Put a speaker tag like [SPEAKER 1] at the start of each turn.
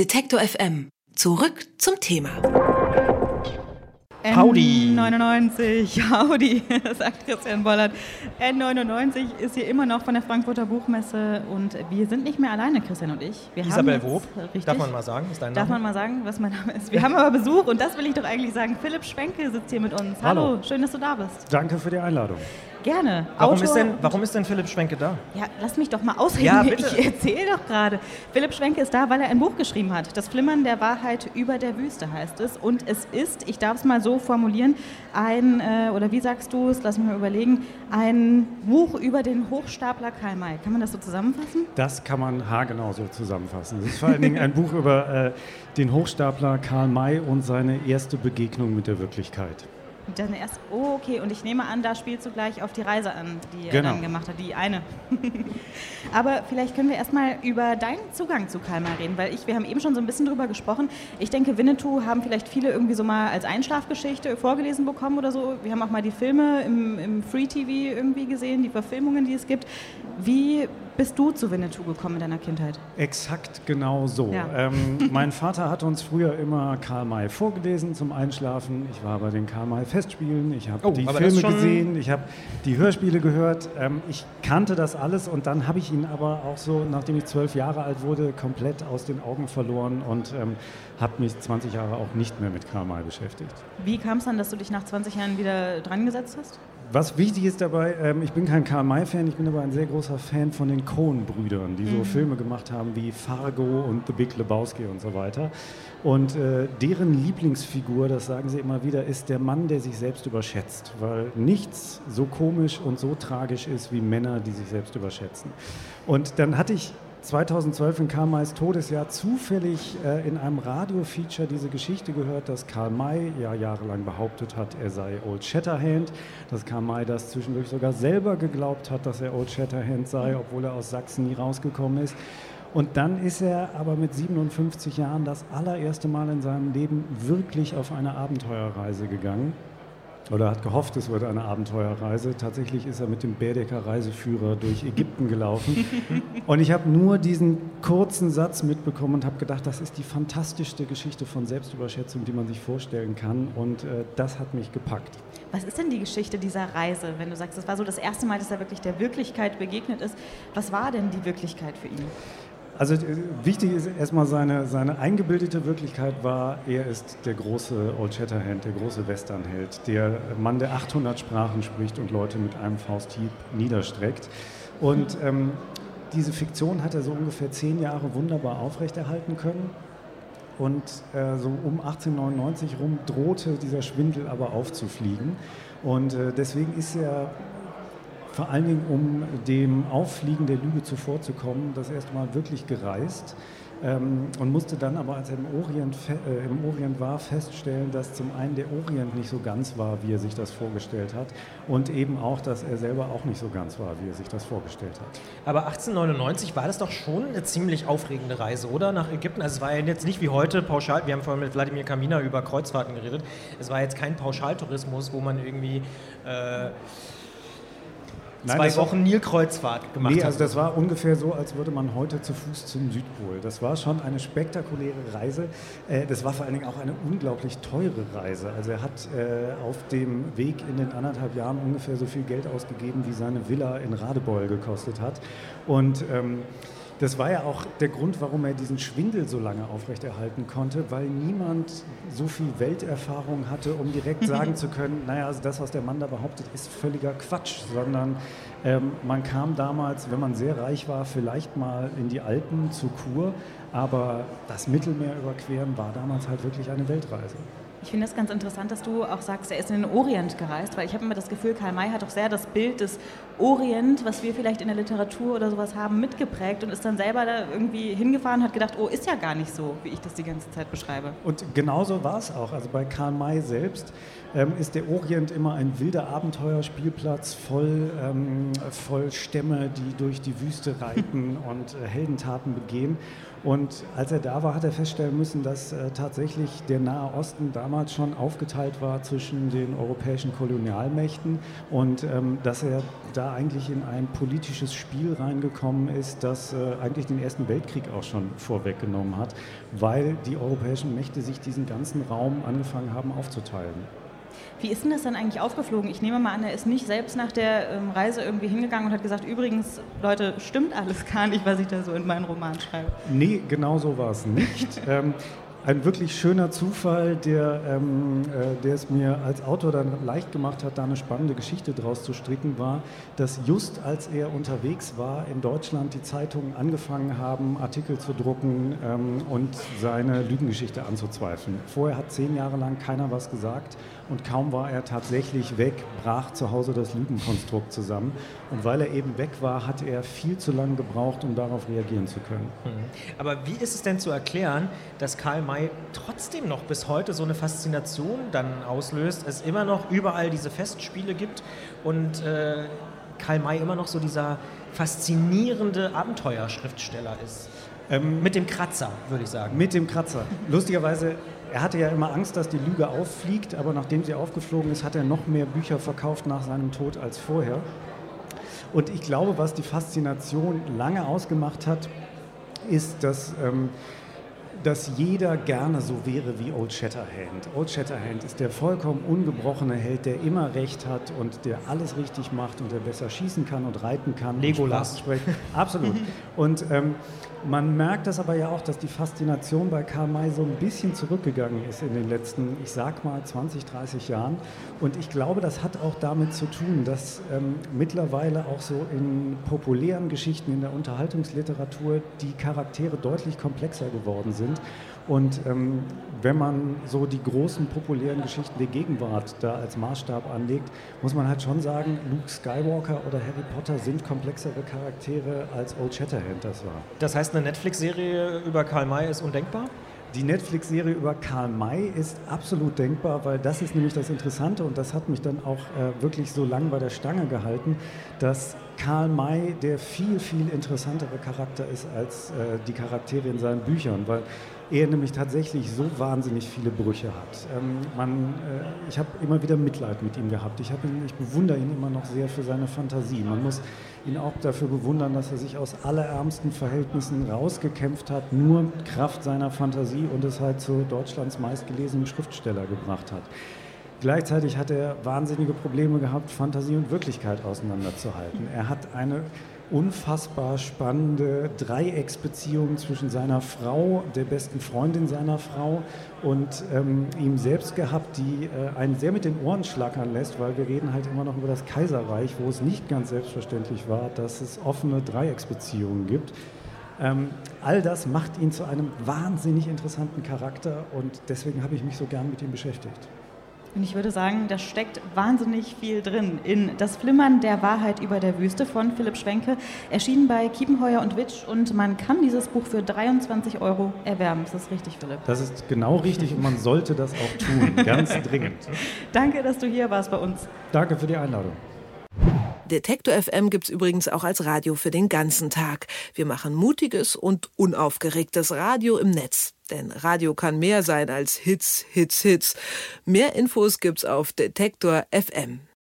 [SPEAKER 1] Detektor FM. Zurück zum Thema.
[SPEAKER 2] Howdy.
[SPEAKER 3] N99, Howdy, sagt Christian Bollert. N99 ist hier immer noch von der Frankfurter Buchmesse und wir sind nicht mehr alleine, Christian und ich. Wir
[SPEAKER 2] Isabel Wob,
[SPEAKER 3] Richtig.
[SPEAKER 2] darf man mal sagen, ist dein
[SPEAKER 3] Darf
[SPEAKER 2] Name?
[SPEAKER 3] man mal sagen, was mein Name ist? Wir haben aber Besuch und das will ich doch eigentlich sagen. Philipp Schwenke sitzt hier mit uns. Hallo,
[SPEAKER 4] Hallo.
[SPEAKER 3] schön, dass du da bist.
[SPEAKER 4] Danke für die Einladung.
[SPEAKER 3] Gerne.
[SPEAKER 2] Warum
[SPEAKER 3] Autor
[SPEAKER 2] ist, denn, warum ist denn Philipp Schwenke da?
[SPEAKER 3] Ja, lass mich doch mal ausreden.
[SPEAKER 2] Ja.
[SPEAKER 3] Ich erzähle doch gerade. Philipp Schwenke ist da, weil er ein Buch geschrieben hat. Das Flimmern der Wahrheit über der Wüste heißt es. Und es ist, ich darf es mal so formulieren, ein, äh, oder wie sagst du es, lass mich mal überlegen, ein Buch über den Hochstapler Karl May. Kann man das so zusammenfassen?
[SPEAKER 4] Das kann man haargenau so zusammenfassen. Es ist vor allen Dingen ein Buch über äh, den Hochstapler Karl May und seine erste Begegnung mit der Wirklichkeit.
[SPEAKER 3] Dann erst, oh, okay, und ich nehme an, da spielst du gleich auf die Reise an, die er
[SPEAKER 4] Genau.
[SPEAKER 3] dann gemacht hat, die eine. Aber vielleicht können wir erstmal über deinen Zugang zu Karl May reden, weil ich, wir haben eben schon so ein bisschen drüber gesprochen. Ich denke, Winnetou haben vielleicht viele irgendwie so mal als Einschlafgeschichte vorgelesen bekommen oder so. Wir haben auch mal die Filme im, im Free TV irgendwie gesehen, die Verfilmungen, die es gibt. Wie bist du zu Winnetou gekommen in deiner Kindheit?
[SPEAKER 4] Exakt genau so.
[SPEAKER 3] Ja.
[SPEAKER 4] Ähm, mein Vater hat uns früher immer Karl May vorgelesen zum Einschlafen. Ich war bei den Karl May Festspielen, ich habe
[SPEAKER 2] Oh,
[SPEAKER 4] die Filme gesehen, ich habe die Hörspiele gehört. Ähm, ich kannte das alles und dann habe ich ihn aber auch so, nachdem ich zwölf Jahre alt wurde, komplett aus den Augen verloren und ähm, habe mich 20 Jahre auch nicht mehr mit Karl May beschäftigt.
[SPEAKER 3] Wie kam es dann, dass du dich nach 20 Jahren wieder dran gesetzt hast?
[SPEAKER 4] Was wichtig ist dabei, ähm, ich bin kein Karl May-Fan, ich bin aber ein sehr großer Fan von den Coen-Brüdern, die so Filme gemacht haben wie Fargo und The Big Lebowski und so weiter. Und äh, deren Lieblingsfigur, das sagen sie immer wieder, ist der Mann, der sich selbst überschätzt, weil nichts so komisch und so tragisch ist wie Männer, die sich selbst überschätzen. Und dann hatte ich 2012 in Karl Mays Todesjahr zufällig äh, in einem Radio-Feature diese Geschichte gehört, dass Karl May ja jahrelang behauptet hat, er sei Old Shatterhand, dass Karl May das zwischendurch sogar selber geglaubt hat, dass er Old Shatterhand sei, obwohl er aus Sachsen nie rausgekommen ist. Und dann ist er aber mit 57 Jahren das allererste Mal in seinem Leben wirklich auf eine Abenteuerreise gegangen oder hat gehofft, es wird eine Abenteuerreise. Tatsächlich ist er mit dem Baedeker Reiseführer durch Ägypten gelaufen. Und ich habe nur diesen kurzen Satz mitbekommen und habe gedacht, das ist die fantastischste Geschichte von Selbstüberschätzung, die man sich vorstellen kann. Und äh, das hat mich gepackt.
[SPEAKER 3] Was ist denn die Geschichte dieser Reise, wenn du sagst, das war so das erste Mal, dass er wirklich der Wirklichkeit begegnet ist? Was war denn die Wirklichkeit für ihn?
[SPEAKER 4] Also äh, wichtig ist erstmal seine, seine eingebildete Wirklichkeit war, er ist der große Old Shatterhand, der große Westernheld, der Mann, der 800 Sprachen spricht und Leute mit einem Fausthieb niederstreckt. Und ähm, diese Fiktion hat er so ungefähr zehn Jahre wunderbar aufrechterhalten können. Und äh, so um 1899 rum drohte dieser Schwindel aber aufzufliegen. Und äh, deswegen ist er vor allen Dingen, um dem Auffliegen der Lüge zuvorzukommen, das erste Mal wirklich gereist ähm, und musste dann aber, als er im Orient, äh, im Orient war, feststellen, dass zum einen der Orient nicht so ganz war, wie er sich das vorgestellt hat und eben auch, dass er selber auch nicht so ganz war, wie er sich das vorgestellt hat.
[SPEAKER 2] Aber 1899 war das doch schon eine ziemlich aufregende Reise, oder? Nach Ägypten. Also es war ja jetzt nicht wie heute pauschal, wir haben vorhin mit Wladimir Kamina über Kreuzfahrten geredet. Es war jetzt kein Pauschaltourismus, wo man irgendwie äh,
[SPEAKER 4] Nein,
[SPEAKER 2] zwei Wochen Nilkreuzfahrt gemacht
[SPEAKER 4] Nee, also das war ungefähr so, als würde man heute zu Fuß zum Südpol. Das war schon eine spektakuläre Reise. Äh, Das war vor allen Dingen auch eine unglaublich teure Reise. Also er hat äh, auf dem Weg in den anderthalb Jahren ungefähr so viel Geld ausgegeben, wie seine Villa in Radebeul gekostet hat. Und ähm, das war ja auch der Grund, warum er diesen Schwindel so lange aufrechterhalten konnte, weil niemand so viel Welterfahrung hatte, um direkt sagen zu können, naja, also das, was der Mann da behauptet, ist völliger Quatsch, sondern ähm, man kam damals, wenn man sehr reich war, vielleicht mal in die Alpen zu Kur, aber das Mittelmeer überqueren war damals halt wirklich eine Weltreise.
[SPEAKER 3] Ich finde es ganz interessant, dass du auch sagst, er ist in den Orient gereist, weil ich habe immer das Gefühl, Karl May hat doch sehr das Bild des Orient, was wir vielleicht in der Literatur oder sowas haben, mitgeprägt und ist dann selber da irgendwie hingefahren und hat gedacht, oh, ist ja gar nicht so, wie ich das die ganze Zeit beschreibe.
[SPEAKER 4] Und genauso war es auch. Also bei Karl May selbst ähm, ist der Orient immer ein wilder Abenteuerspielplatz voll, ähm, voll Stämme, die durch die Wüste reiten und äh, Heldentaten begehen. Und als er da war, hat er feststellen müssen, dass äh, tatsächlich der Nahe Osten damals schon aufgeteilt war zwischen den europäischen Kolonialmächten und ähm, dass er da eigentlich in ein politisches Spiel reingekommen ist, das äh, eigentlich den Ersten Weltkrieg auch schon vorweggenommen hat, weil die europäischen Mächte sich diesen ganzen Raum angefangen haben aufzuteilen.
[SPEAKER 3] Wie ist denn das dann eigentlich aufgeflogen? Ich nehme mal an, er ist nicht selbst nach der ähm, Reise irgendwie hingegangen und hat gesagt, übrigens, Leute, stimmt alles gar nicht, was ich da so in meinen Roman schreibe.
[SPEAKER 4] Nee, genau so war es nicht. ähm, ein wirklich schöner Zufall, der, ähm, äh, der es mir als Autor dann leicht gemacht hat, da eine spannende Geschichte draus zu stricken, war, dass just als er unterwegs war in Deutschland die Zeitungen angefangen haben, Artikel zu drucken ähm, und seine Lügengeschichte anzuzweifeln. Vorher hat zehn Jahre lang keiner was gesagt und kaum war er tatsächlich weg, brach zu Hause das Lügenkonstrukt zusammen. Und weil er eben weg war, hat er viel zu lange gebraucht, um darauf reagieren zu können. Mhm.
[SPEAKER 2] Aber wie ist es denn zu erklären, dass Karl May trotzdem noch bis heute so eine Faszination dann auslöst, es immer noch überall diese Festspiele gibt und äh, Karl May immer noch so dieser faszinierende Abenteuerschriftsteller ist? Ähm, mit dem Kratzer, würde ich sagen.
[SPEAKER 4] Mit dem Kratzer. Lustigerweise er hatte ja immer Angst, dass die Lüge auffliegt, aber nachdem sie aufgeflogen ist, hat er noch mehr Bücher verkauft nach seinem Tod als vorher. Und ich glaube, was die Faszination lange ausgemacht hat, ist, dass ähm, dass jeder gerne so wäre wie Old Shatterhand. Old Shatterhand ist der vollkommen ungebrochene Held, der immer recht hat und der alles richtig macht und der besser schießen kann und reiten kann.
[SPEAKER 2] Legolas.
[SPEAKER 4] Absolut. Und ähm, man merkt das aber ja auch, dass die Faszination bei Karl May so ein bisschen zurückgegangen ist in den letzten, ich sag mal, 20, 30 Jahren. Und ich glaube, das hat auch damit zu tun, dass ähm, mittlerweile auch so in populären Geschichten, in der Unterhaltungsliteratur die Charaktere deutlich komplexer geworden sind. Und ähm, wenn man so die großen populären Geschichten der Gegenwart da als Maßstab anlegt, muss man halt schon sagen, Luke Skywalker oder Harry Potter sind komplexere Charaktere als Old Shatterhand das war.
[SPEAKER 2] Das heißt, eine Netflix-Serie über Karl May ist undenkbar?
[SPEAKER 4] Die Netflix-Serie über Karl May ist absolut denkbar, weil das ist nämlich das Interessante und das hat mich dann auch äh, wirklich so lang bei der Stange gehalten, dass Karl May der viel, viel interessantere Charakter ist als äh, die Charaktere in seinen Büchern, weil er nämlich tatsächlich so wahnsinnig viele Brüche hat. Ähm, man, äh, ich habe immer wieder Mitleid mit ihm gehabt. Ich, ihn, ich bewundere ihn immer noch sehr für seine Fantasie. Man muss ihn auch dafür bewundern, dass er sich aus allerärmsten Verhältnissen rausgekämpft hat, nur Kraft seiner Fantasie und es halt zu Deutschlands meistgelesenen Schriftsteller gebracht hat. Gleichzeitig hat er wahnsinnige Probleme gehabt, Fantasie und Wirklichkeit auseinanderzuhalten. Er hat eine unfassbar spannende Dreiecksbeziehung zwischen seiner Frau, der besten Freundin seiner Frau und ähm, ihm selbst gehabt, die äh, einen sehr mit den Ohren schlackern lässt, weil wir reden halt immer noch über das Kaiserreich, wo es nicht ganz selbstverständlich war, dass es offene Dreiecksbeziehungen gibt. Ähm, all das macht ihn zu einem wahnsinnig interessanten Charakter und deswegen habe ich mich so gern mit ihm beschäftigt.
[SPEAKER 3] Und ich würde sagen, da steckt wahnsinnig viel drin in Das Flimmern der Wahrheit über der Wüste von Philipp Schwenke, erschienen bei Kiepenheuer und Witsch und man kann dieses Buch für 23 Euro erwerben. Ist das richtig, Philipp?
[SPEAKER 4] Das ist genau richtig und man sollte das auch tun, ganz dringend.
[SPEAKER 3] Danke, dass du hier warst bei uns.
[SPEAKER 4] Danke für die Einladung.
[SPEAKER 1] Detektor FM gibt's übrigens auch als Radio für den ganzen Tag. Wir machen mutiges und unaufgeregtes Radio im Netz. Denn Radio kann mehr sein als Hits, Hits, Hits. Mehr Infos gibt's auf Detektor FM.